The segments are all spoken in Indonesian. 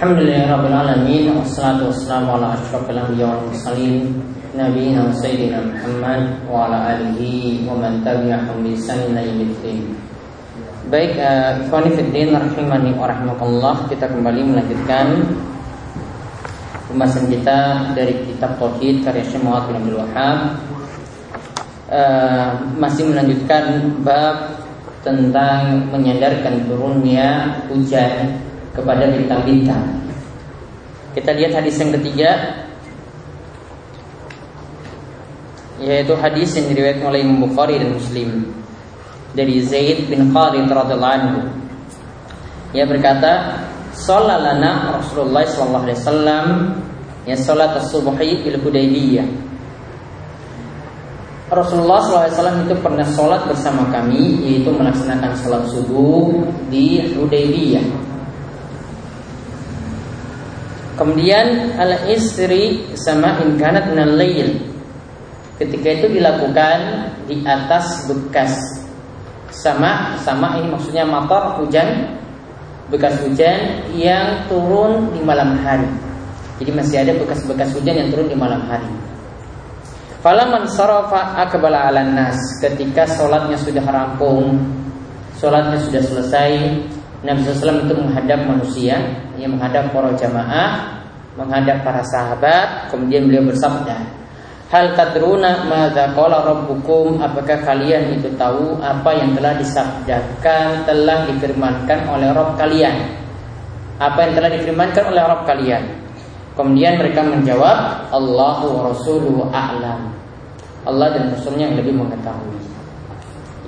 Alhamdulillahirrabbilalamin Wassalatu wassalamu ala ashrafil anbiya wal mursalin Nabiina wa sayyidina Muhammad Wa ala alihi wa man tabi'ahum bi ihsan ila yaumiddin Baik, uh, Ikhwani Fiddin Rahimani wa rahmatullah Kita kembali melanjutkan Pembahasan kita dari kitab Tauhid Karya Syekh Muhammad bin Abdul Wahab uh, Masih melanjutkan bab Tentang menyandarkan turunnya hujan kepada bintang-bintang Kita lihat hadis yang ketiga Yaitu hadis yang diriwayatkan oleh Imam Bukhari dan Muslim dari Zaid bin Khalid radhiyallahu anhu. Ia berkata, "Shallalana Rasulullah sallallahu alaihi wasallam ya salat as-subhi fil Hudaybiyah." Rasulullah SAW itu pernah sholat bersama kami Yaitu melaksanakan sholat subuh di Hudaybiyah Kemudian al-istri sama inkanat minal layl Ketika itu dilakukan di atas bekas sama sama ini maksudnya matar hujan bekas hujan yang turun di malam hari. Jadi masih ada bekas-bekas hujan yang turun di malam hari. Falaman sarafa akbala 'alan nas ketika sholatnya sudah rampung, sholatnya sudah selesai, Nabi SAW itu menghadap manusia, yang menghadap para jamaah, menghadap para sahabat, kemudian beliau bersabda, Hal tadruna madza qala rabbukum? Apakah kalian itu tahu apa yang telah disabdakan telah difirmankan oleh Rabb kalian? Apa yang telah difirmankan oleh Rabb kalian? Kemudian mereka menjawab Allahu rasuluhu a'lam. Allah dan Rasulnya yang lebih mengetahui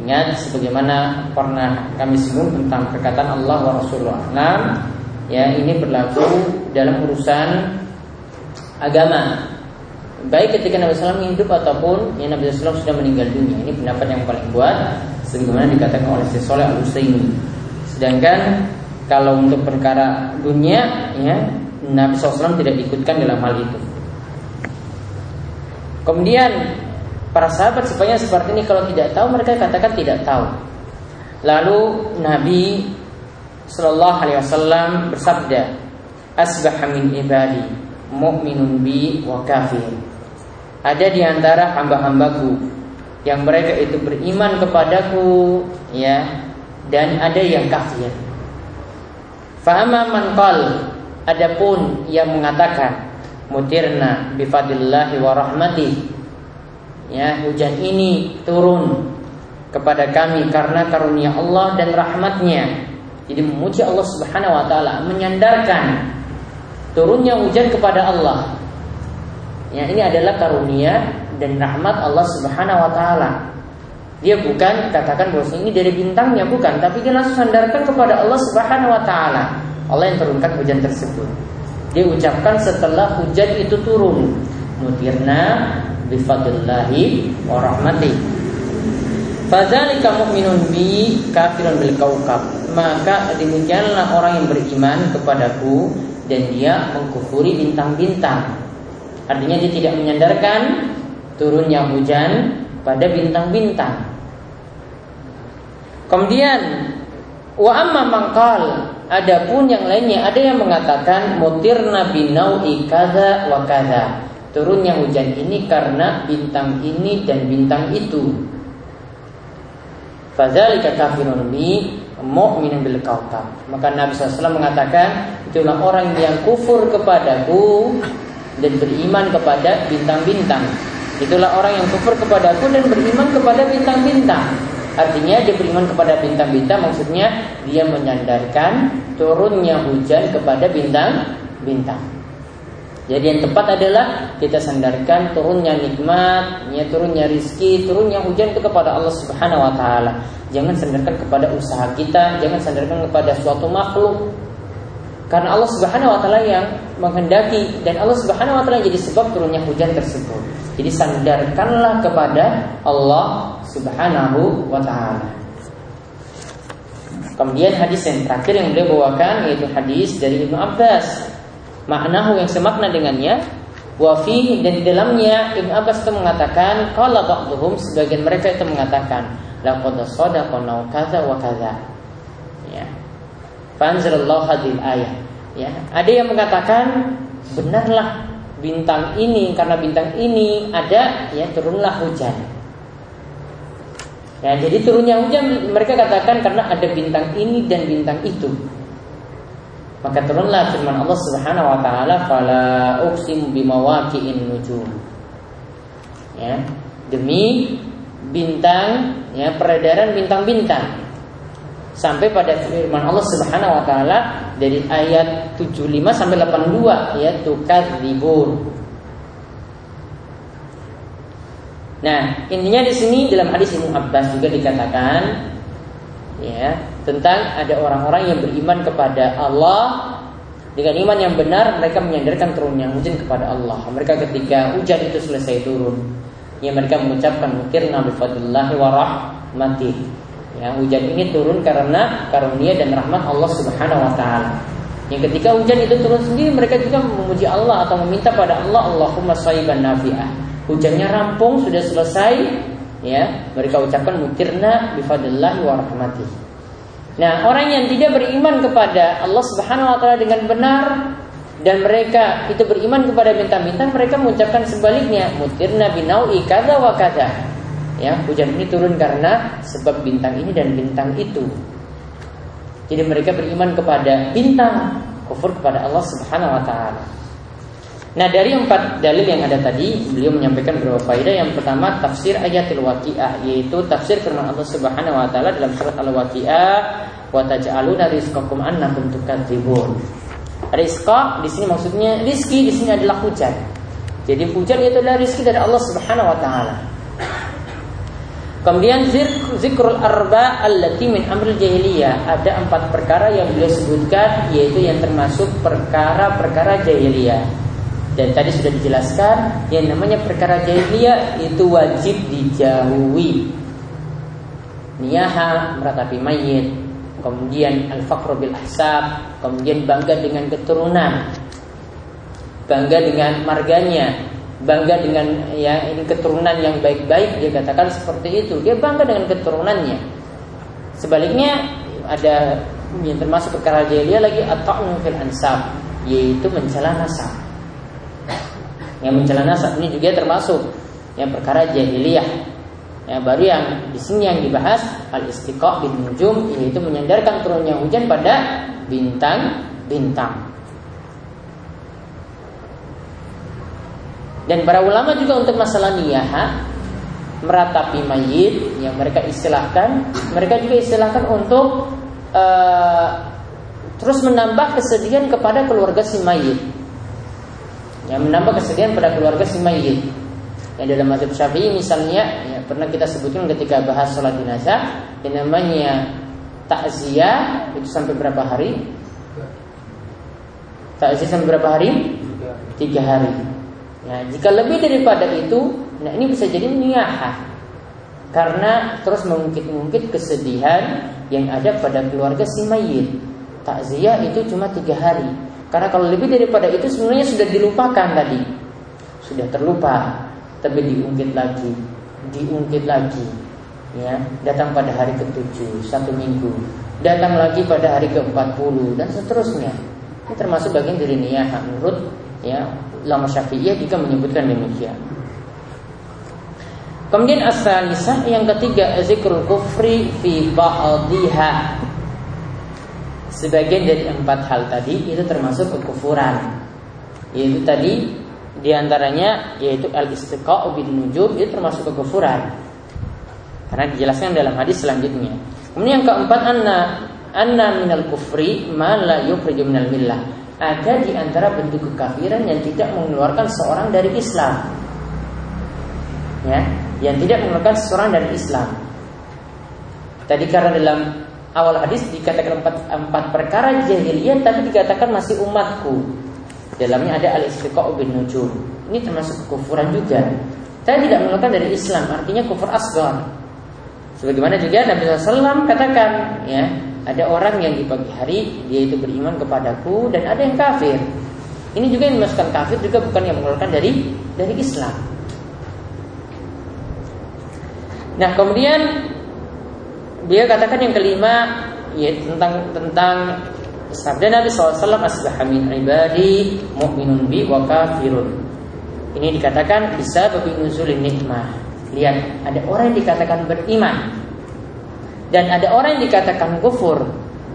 ingat sebagaimana pernah kami singgung tentang perkataan Allah wa rasuluhu a'lam ya ini berlaku dalam urusan agama baik ketika Nabi SAW hidup ataupun yang Nabi SAW sudah meninggal dunia. Ini pendapat yang paling kuat sebagaimana dikatakan oleh Syekh Saleh Al Utsaimin. Sedangkan kalau untuk perkara dunia ya Nabi SAW tidak ikutkan dalam hal itu. Kemudian para sahabat supaya seperti ini kalau tidak tahu mereka katakan tidak tahu. Lalu Nabi Shallallahu Alaihi Wasallam bersabda, "Asbaha min ibadi mu'minun bi wa kafir." ada di antara hamba-hambaku yang mereka itu beriman kepadaku ya dan ada yang kafir. Fahama man qal adapun yang mengatakan mutirna bifadillahi wa rahmati ya hujan ini turun kepada kami karena karunia Allah dan rahmatnya jadi memuji Allah Subhanahu wa taala menyandarkan turunnya hujan kepada Allah Ya, ini adalah karunia dan rahmat Allah Subhanahu wa taala. Dia bukan katakan bahwa ini dari bintangnya bukan, tapi dia langsung sandarkan kepada Allah Subhanahu wa taala. Allah yang turunkan hujan tersebut. Dia ucapkan setelah hujan itu turun, mutirna bifadillahi wa rahmati. Fadzalika mu'minun bi kafirun bil kaukab. Maka demikianlah orang yang beriman kepadaku dan dia mengkufuri bintang-bintang. Artinya dia tidak menyandarkan turunnya hujan pada bintang-bintang. Kemudian wa amma mangkal adapun yang lainnya ada yang mengatakan mutirna binau'i kadza wa kadza. Turunnya hujan ini karena bintang ini dan bintang itu. Fadzalika kafirun bi mu'minun bil kaukab. Maka Nabi SAW mengatakan itulah orang yang kufur kepadaku dan beriman kepada bintang-bintang. Itulah orang yang kufur kepadaku dan beriman kepada bintang-bintang. Artinya dia beriman kepada bintang-bintang maksudnya dia menyandarkan turunnya hujan kepada bintang-bintang. Jadi yang tepat adalah kita sandarkan turunnya nikmat, ya turunnya rizki, turunnya hujan itu kepada Allah Subhanahu wa taala. Jangan sandarkan kepada usaha kita, jangan sandarkan kepada suatu makhluk, karena Allah Subhanahu wa taala yang menghendaki dan Allah Subhanahu wa taala jadi sebab turunnya hujan tersebut. Jadi sandarkanlah kepada Allah Subhanahu wa taala. Kemudian hadis yang terakhir yang beliau bawakan yaitu hadis dari Ibnu Abbas. Maknahu yang semakna dengannya Wafi dan di dalamnya Ibnu Abbas itu mengatakan kalau ba'dhum sebagian mereka itu mengatakan laqad sadaqa kaza wa kaza. Ya. Fanzalallahu hadil ayat Ya, ada yang mengatakan benarlah bintang ini karena bintang ini ada ya turunlah hujan. Ya, jadi turunnya hujan mereka katakan karena ada bintang ini dan bintang itu. Maka turunlah firman Allah Subhanahu wa taala fala uqsimu bimawaqi'in nujum. Ya, demi bintang ya peredaran bintang-bintang sampai pada firman Allah Subhanahu wa taala dari ayat 75 sampai 82 ya tukadzibun. Nah, intinya di sini dalam hadis Ibnu Abbas juga dikatakan ya tentang ada orang-orang yang beriman kepada Allah dengan iman yang benar mereka menyandarkan turunnya hujan kepada Allah. Mereka ketika hujan itu selesai turun, ya mereka mengucapkan mukirna bi fadlillahi wa rahmatih Ya, hujan ini turun karena karunia dan rahmat Allah Subhanahu wa taala. Yang ketika hujan itu turun sendiri mereka juga memuji Allah atau meminta pada Allah Allahumma sayyiban nafi'ah. Hujannya rampung sudah selesai ya, mereka ucapkan mutirna bifadillahi wa rahmatih. Nah, orang yang tidak beriman kepada Allah Subhanahu wa taala dengan benar dan mereka itu beriman kepada bintang-bintang mereka mengucapkan sebaliknya mutirna binau'i kada wa kada Ya, hujan ini turun karena sebab bintang ini dan bintang itu. Jadi mereka beriman kepada bintang, kufur kepada Allah Subhanahu wa taala. Nah, dari empat dalil yang ada tadi, beliau menyampaikan beberapa faedah. Yang pertama, tafsir ayatul waqiah, yaitu tafsir firman Allah Subhanahu wa taala dalam surat Al-Waqiah, "Wa taj'aluna rizqakum annakum tukadzibun." Rizqa di sini maksudnya rizki di sini adalah hujan. Jadi hujan itu adalah rizki dari Allah Subhanahu wa taala. Kemudian zikrul arba allati min amril jahiliyah Ada empat perkara yang beliau sebutkan Yaitu yang termasuk perkara-perkara jahiliyah Dan tadi sudah dijelaskan Yang namanya perkara jahiliyah Itu wajib dijauhi. Niyaha meratapi mayit Kemudian al-faqru bil ahsab Kemudian bangga dengan keturunan Bangga dengan marganya bangga dengan ya ini keturunan yang baik-baik dia katakan seperti itu. Dia bangga dengan keturunannya. Sebaliknya ada yang termasuk perkara jahiliyah lagi atau fil ansab yaitu mencela nasab yang mencela nasab ini juga termasuk yang perkara jahiliyah ya baru yang di sini yang dibahas al istiqah bin nujum yaitu menyandarkan turunnya hujan pada bintang-bintang Dan para ulama juga untuk masalah niyaha meratapi mayit yang mereka istilahkan, mereka juga istilahkan untuk uh, terus menambah kesedihan kepada keluarga si mayit. Yang menambah kesedihan pada keluarga si mayit. Yang dalam mazhab Syafi'i misalnya ya, pernah kita sebutkan ketika bahas sholat jenazah yang namanya takziah itu sampai berapa hari? Takziah sampai berapa hari? Tiga hari. Ya, jika lebih daripada itu, nah ini bisa jadi niyahah. Karena terus mengungkit-ungkit kesedihan yang ada pada keluarga si mayit. Takziah itu cuma tiga hari. Karena kalau lebih daripada itu sebenarnya sudah dilupakan tadi. Sudah terlupa. Tapi diungkit lagi. Diungkit lagi. Ya, datang pada hari ketujuh, satu minggu. Datang lagi pada hari ke-40 dan seterusnya. Ini termasuk bagian dari niyah menurut ya ulama Syafi'iyah juga menyebutkan demikian. Kemudian asalisah yang ketiga zikrul kufri fi ba'dhiha. Sebagian dari empat hal tadi itu termasuk kekufuran. Yaitu tadi di antaranya yaitu al istiqa'u bin nujum itu termasuk kekufuran. Karena dijelaskan dalam hadis selanjutnya. Kemudian yang keempat anna anna minal kufri ma la yukhriju minal millah ada di antara bentuk kekafiran yang tidak mengeluarkan seorang dari Islam. Ya, yang tidak mengeluarkan seorang dari Islam. Tadi karena dalam awal hadis dikatakan empat, empat perkara jahiliyah tapi dikatakan masih umatku. Dalamnya ada al-istiqa'u bin nujum. Ini termasuk kekufuran juga. Saya tidak mengeluarkan dari Islam, artinya kufur asgar. Sebagaimana juga Nabi SAW katakan, ya, ada orang yang di pagi hari dia itu beriman kepadaku dan ada yang kafir. Ini juga yang dimasukkan kafir juga bukan yang mengeluarkan dari dari Islam. Nah kemudian dia katakan yang kelima ya tentang tentang Sabda Nabi SAW Asbaha min ibadi mu'minun bi wa kafirun. Ini dikatakan bisa babi nuzulin nikmah. Lihat, ada orang yang dikatakan beriman Dan ada orang yang dikatakan kufur.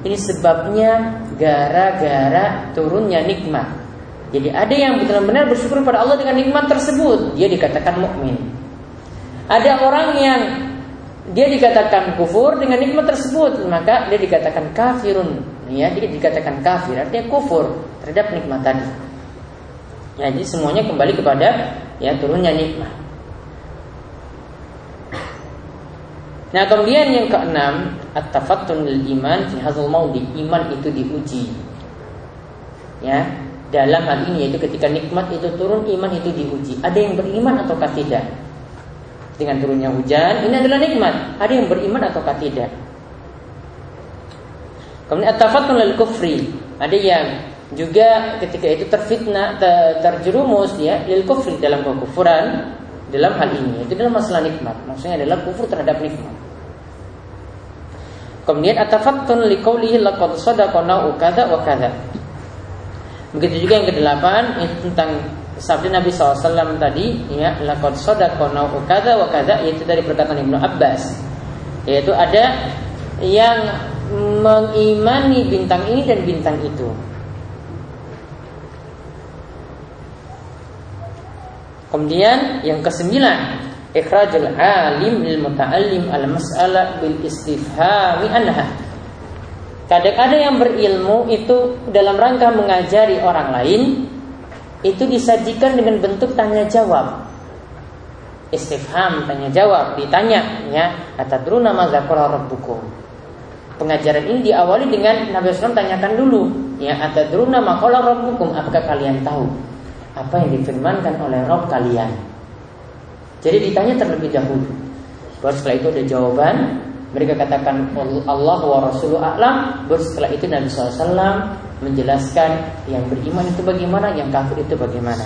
Ini sebabnya gara-gara turunnya nikmat. Jadi ada yang benar-benar bersyukur pada Allah dengan nikmat tersebut. Dia dikatakan mukmin. Ada orang yang dia dikatakan kufur dengan nikmat tersebut maka dia dikatakan kafirun. Ya dia dikatakan kafir artinya kufur terhadap nikmat tadi. Ya, jadi semuanya kembali kepada ya turunnya nikmat. Nah kemudian yang keenam At-tafattun iman fi hadzal maudi. Iman itu diuji. Ya Dalam hal ini yaitu ketika nikmat itu turun Iman itu diuji. Ada yang beriman ataukah tidak dengan turunnya hujan ini adalah nikmat. Ada yang beriman ataukah tidak? Kemudian at-tafattun lil kufri. Ada yang juga ketika itu terfitnah ter, terjerumus ya lil kufri dalam kekufuran dalam hal ini itu dalam masalah nikmat. Maksudnya adalah kufur terhadap nikmat. Kemudian at-tafattun li qawlihi laqad sadaqana ukada wa kada. Begitu juga yang kedelapan tentang sabda Nabi SAW tadi ya lakon ukada wa kada yaitu dari perkataan Ibnu Abbas. Yaitu ada yang mengimani bintang ini dan bintang itu. Kemudian yang kesembilan ikhrajul alim lil muta'allim al mas'ala bil istifhami anha. Kadang-kadang yang berilmu itu dalam rangka mengajari orang lain itu disajikan dengan bentuk tanya jawab. Istifham tanya jawab ditanya ya atadruna qala rabbukum. Pengajaran ini diawali dengan Nabi SAW tanyakan dulu ya atadruna ma qala rabbukum apakah kalian tahu apa yang difirmankan oleh Rob kalian. Jadi ditanya terlebih dahulu. Baru setelah itu ada jawaban mereka katakan Allah wa Rasuluh a'lam. Baru setelah itu Nabi SAW menjelaskan yang beriman itu bagaimana, yang kafir itu bagaimana.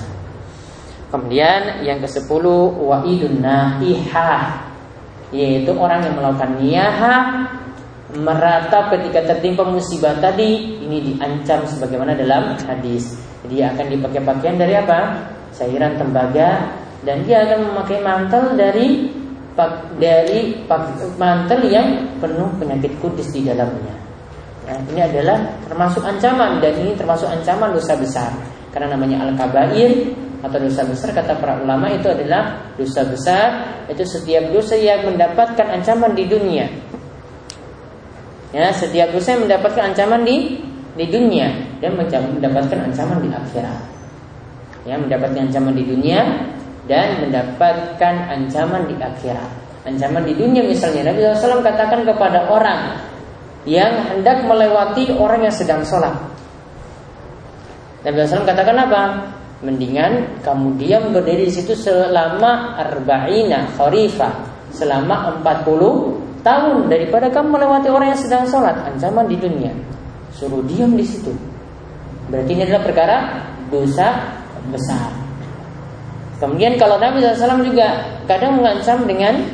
Kemudian yang ke sepuluh wa'idun naihah yaitu orang yang melakukan niyaha meratap ketika tertimpa musibah tadi ini diancam sebagaimana dalam hadis. Dia akan dipakai pakaian dari apa? Cairan tembaga dan dia akan memakai mantel dari dari mantel yang penuh penyakit kudus di dalamnya. Nah, ini adalah termasuk ancaman dan ini termasuk ancaman dosa besar. Karena namanya al-kabair atau dosa besar kata para ulama itu adalah dosa besar itu setiap dosa yang mendapatkan ancaman di dunia. Ya, setiap dosa yang mendapatkan ancaman di di dunia dan mendapatkan ancaman di akhirat. Ya, mendapatkan ancaman di dunia dan mendapatkan ancaman di akhirat. Ancaman di dunia misalnya Nabi SAW katakan kepada orang yang hendak melewati orang yang sedang sholat. Nabi SAW katakan apa? Mendingan kamu diam berdiri di situ selama arba'ina kharifah selama 40 tahun daripada kamu melewati orang yang sedang sholat ancaman di dunia suruh diam di situ berarti ini adalah perkara dosa besar Kemudian kalau Nabi SAW juga kadang mengancam dengan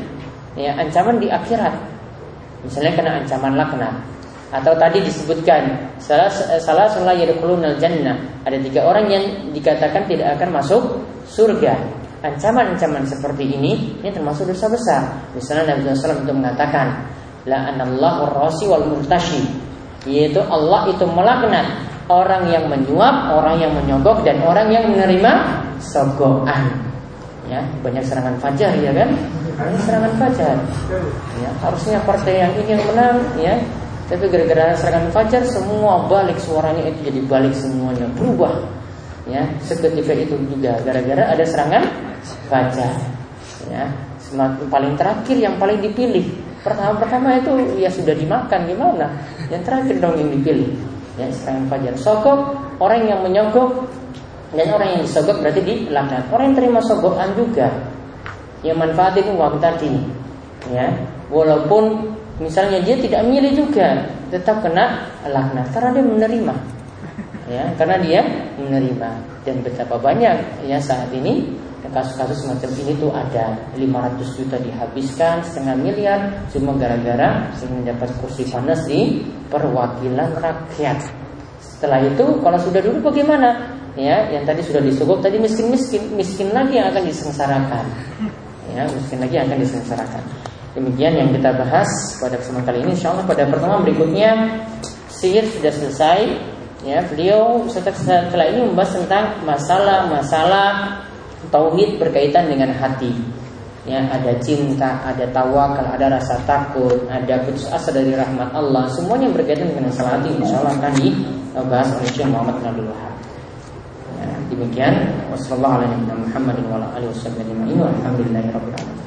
ya, ancaman di akhirat. Misalnya kena ancaman laknat. Atau tadi disebutkan salah salah salah yadkhulunal jannah. Ada tiga orang yang dikatakan tidak akan masuk surga. Ancaman-ancaman seperti ini ini termasuk dosa besar. Misalnya Nabi SAW itu mengatakan la anallahu rasi wal murtashi yaitu Allah itu melaknat orang yang menyuap, orang yang menyogok dan orang yang menerima sogokan ya banyak serangan fajar ya kan banyak serangan fajar. Ya harusnya partai yang ini yang menang ya. Tapi gara-gara serangan fajar semua balik suaranya itu jadi balik semuanya berubah. Ya seketika itu juga gara-gara ada serangan fajar. Ya semakin paling terakhir yang paling dipilih. Pertama-pertama itu ya sudah dimakan gimana? Yang terakhir dong yang dipilih. Ya serangan fajar. Sokok orang yang menyogok. Dan orang yang disogok berarti dilaknat. Orang yang terima sogokan juga yang uang tadi, ya. Walaupun misalnya dia tidak milih juga, tetap kena laknat karena dia menerima. Ya, karena dia menerima dan betapa banyak ya saat ini kasus-kasus semacam ini tuh ada 500 juta dihabiskan setengah miliar cuma gara-gara mendapat kursi panas di perwakilan rakyat Setelah itu kalau sudah dulu bagaimana? Ya, yang tadi sudah disebut tadi miskin-miskin, miskin lagi yang akan disengsarakan. Ya, miskin lagi akan disengsarakan. Demikian yang kita bahas pada kesempatan kali ini. Insya Allah pada pertemuan berikutnya sihir sudah selesai. Ya, beliau setelah ini membahas tentang masalah-masalah tauhid berkaitan dengan hati. Ya, ada cinta, ada tawakal, ada rasa takut, ada putus asa dari rahmat Allah. Semuanya berkaitan dengan masalah hati. Insya Allah akan dibahas oleh Syekh Muhammad Abdul Wahab. Demikian wassalamualaikum warahmatullahi wabarakatuh.